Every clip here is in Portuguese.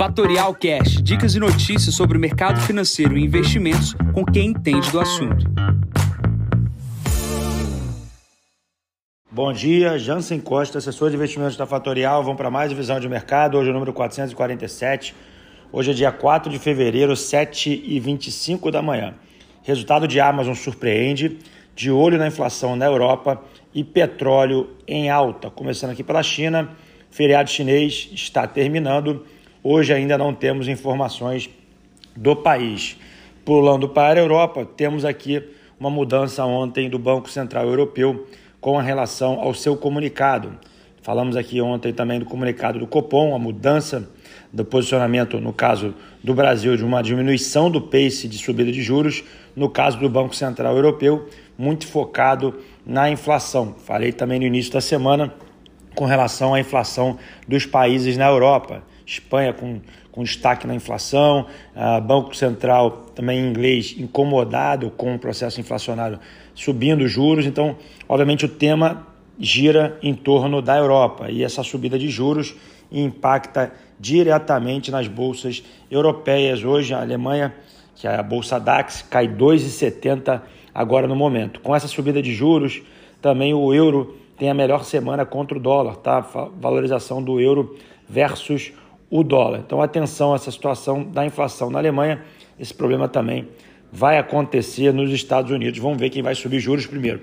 Fatorial Cash, dicas e notícias sobre o mercado financeiro e investimentos com quem entende do assunto. Bom dia, Jansen Costa, assessor de investimentos da Fatorial. Vamos para mais visão de mercado, hoje é o número 447. Hoje é dia 4 de fevereiro, 7h25 da manhã. Resultado de Amazon surpreende, de olho na inflação na Europa e petróleo em alta. Começando aqui pela China, feriado chinês está terminando. Hoje ainda não temos informações do país. Pulando para a Europa, temos aqui uma mudança ontem do Banco Central Europeu com relação ao seu comunicado. Falamos aqui ontem também do comunicado do Copom, a mudança do posicionamento, no caso do Brasil, de uma diminuição do pace de subida de juros, no caso do Banco Central Europeu, muito focado na inflação. Falei também no início da semana com relação à inflação dos países na Europa. Espanha com, com destaque na inflação, uh, Banco Central também inglês incomodado com o processo inflacionário subindo juros. Então, obviamente, o tema gira em torno da Europa e essa subida de juros impacta diretamente nas bolsas europeias. Hoje, a Alemanha, que é a bolsa DAX, cai 2,70 agora no momento. Com essa subida de juros, também o euro tem a melhor semana contra o dólar, tá? Valorização do euro versus o dólar. Então, atenção a essa situação da inflação na Alemanha. Esse problema também vai acontecer nos Estados Unidos. Vamos ver quem vai subir juros primeiro.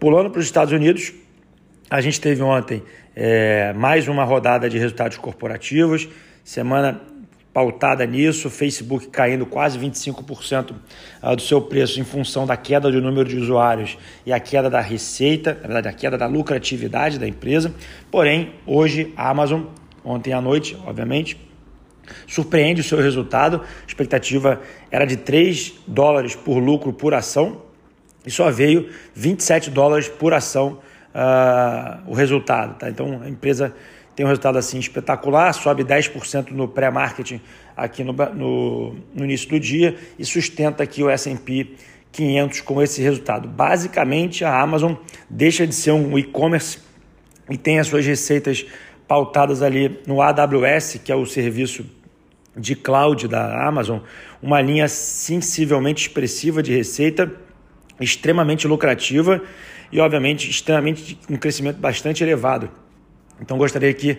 Pulando para os Estados Unidos, a gente teve ontem é, mais uma rodada de resultados corporativos, semana pautada nisso, Facebook caindo quase 25% ah, do seu preço em função da queda do número de usuários e a queda da receita, na verdade, a queda da lucratividade da empresa. Porém, hoje a Amazon, ontem à noite, obviamente, surpreende o seu resultado. A expectativa era de 3 dólares por lucro por ação e só veio 27 dólares por ação uh, o resultado. Tá? Então a empresa tem um resultado assim espetacular, sobe 10% no pré-marketing aqui no, no, no, início do dia e sustenta aqui o S&P 500 com esse resultado. Basicamente, a Amazon deixa de ser um e-commerce e tem as suas receitas pautadas ali no AWS, que é o serviço de cloud da Amazon, uma linha sensivelmente expressiva de receita, extremamente lucrativa e, obviamente, extremamente um crescimento bastante elevado. Então, gostaria que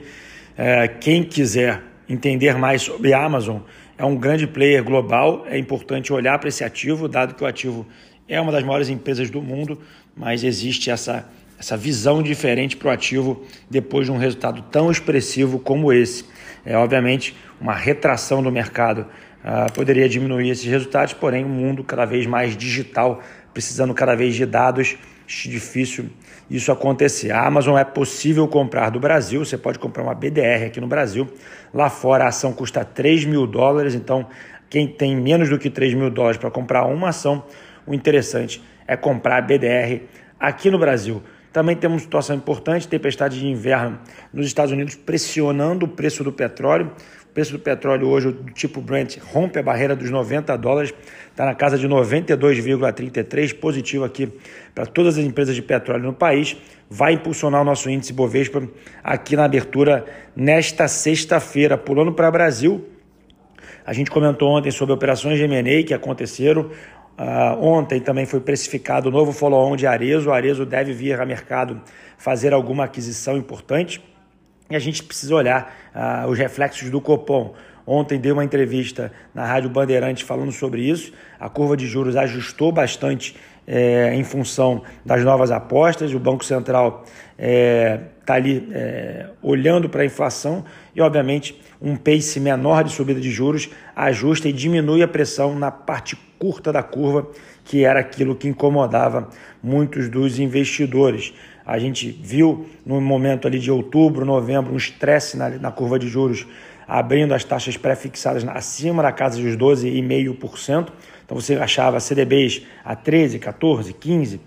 é, quem quiser entender mais sobre a Amazon, é um grande player global, é importante olhar para esse ativo, dado que o ativo é uma das maiores empresas do mundo, mas existe essa essa visão diferente para o ativo depois de um resultado tão expressivo como esse. É obviamente uma retração do mercado uh, poderia diminuir esses resultados, porém um mundo cada vez mais digital, precisando cada vez de dados, difícil isso acontecer. A Amazon é possível comprar do Brasil, você pode comprar uma BDR aqui no Brasil. Lá fora a ação custa 3 mil dólares, então quem tem menos do que 3 mil dólares para comprar uma ação, o interessante é comprar a BDR aqui no Brasil. Também temos situação importante, tempestade de inverno nos Estados Unidos pressionando o preço do petróleo. O preço do petróleo hoje, do tipo Brent, rompe a barreira dos 90 dólares, está na casa de 92,33, positivo aqui para todas as empresas de petróleo no país. Vai impulsionar o nosso índice Bovespa aqui na abertura nesta sexta-feira. Pulando para o Brasil, a gente comentou ontem sobre operações de M&A que aconteceram. Uh, ontem também foi precificado o novo follow-on de Arezo. O Arezo deve vir a mercado fazer alguma aquisição importante. E a gente precisa olhar uh, os reflexos do Copom. Ontem dei uma entrevista na Rádio Bandeirantes falando sobre isso. A curva de juros ajustou bastante é, em função das novas apostas. O Banco Central está é, tá ali é, olhando para a inflação e, obviamente, um pace menor de subida de juros ajusta e diminui a pressão na parte curta da curva, que era aquilo que incomodava muitos dos investidores. A gente viu no momento ali de outubro, novembro, um estresse na, na curva de juros, abrindo as taxas pré-fixadas acima da casa dos 12,5%. Então você achava CDBs a 13, 14, 15.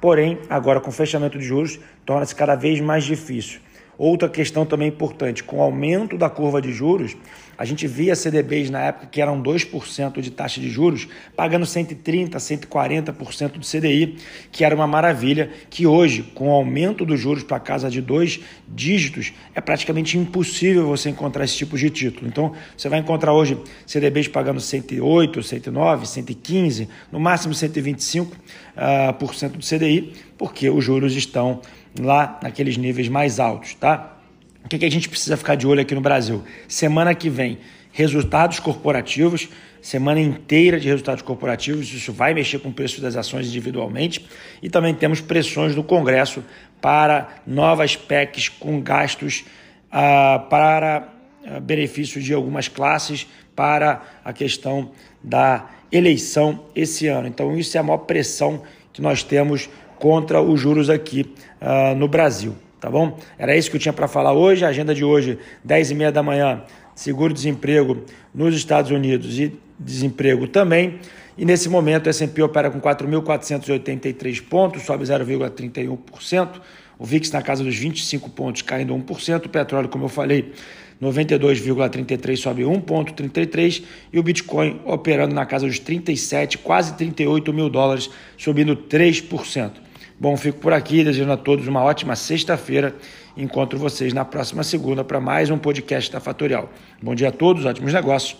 Porém, agora com o fechamento de juros, torna-se cada vez mais difícil. Outra questão também importante, com o aumento da curva de juros, a gente via CDBs na época que eram 2% de taxa de juros, pagando 130%, 140% do CDI, que era uma maravilha, que hoje, com o aumento dos juros para casa de dois dígitos, é praticamente impossível você encontrar esse tipo de título. Então, você vai encontrar hoje CDBs pagando 108%, 109%, 115%, no máximo 125% uh, por cento do CDI, porque os juros estão lá naqueles níveis mais altos, tá? O que, que a gente precisa ficar de olho aqui no Brasil? Semana que vem, resultados corporativos, semana inteira de resultados corporativos, isso vai mexer com o preço das ações individualmente e também temos pressões do Congresso para novas PECs com gastos uh, para uh, benefícios de algumas classes para a questão da eleição esse ano. Então, isso é a maior pressão que nós temos contra os juros aqui uh, no Brasil, tá bom? Era isso que eu tinha para falar hoje. A agenda de hoje, 10 e meia da manhã, seguro-desemprego nos Estados Unidos e desemprego também. E nesse momento, o S&P opera com 4.483 pontos, sobe 0,31%. O VIX na casa dos 25 pontos, caindo 1%. O petróleo, como eu falei, 92,33 sobe 1,33 e o Bitcoin operando na casa dos 37, quase 38 mil dólares, subindo 3%. Bom, fico por aqui, desejando a todos uma ótima sexta-feira. Encontro vocês na próxima segunda para mais um podcast da Fatorial. Bom dia a todos, ótimos negócios.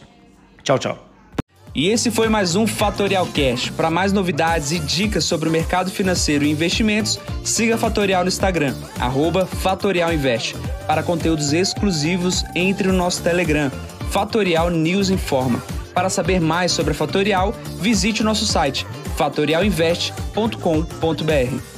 Tchau, tchau. E esse foi mais um Fatorial Cash. Para mais novidades e dicas sobre o mercado financeiro e investimentos, siga a Fatorial no Instagram, @fatorialinvest. Para conteúdos exclusivos, entre no nosso Telegram, Fatorial News Informa. Para saber mais sobre a Fatorial, visite o nosso site fatorialinvest.com.br.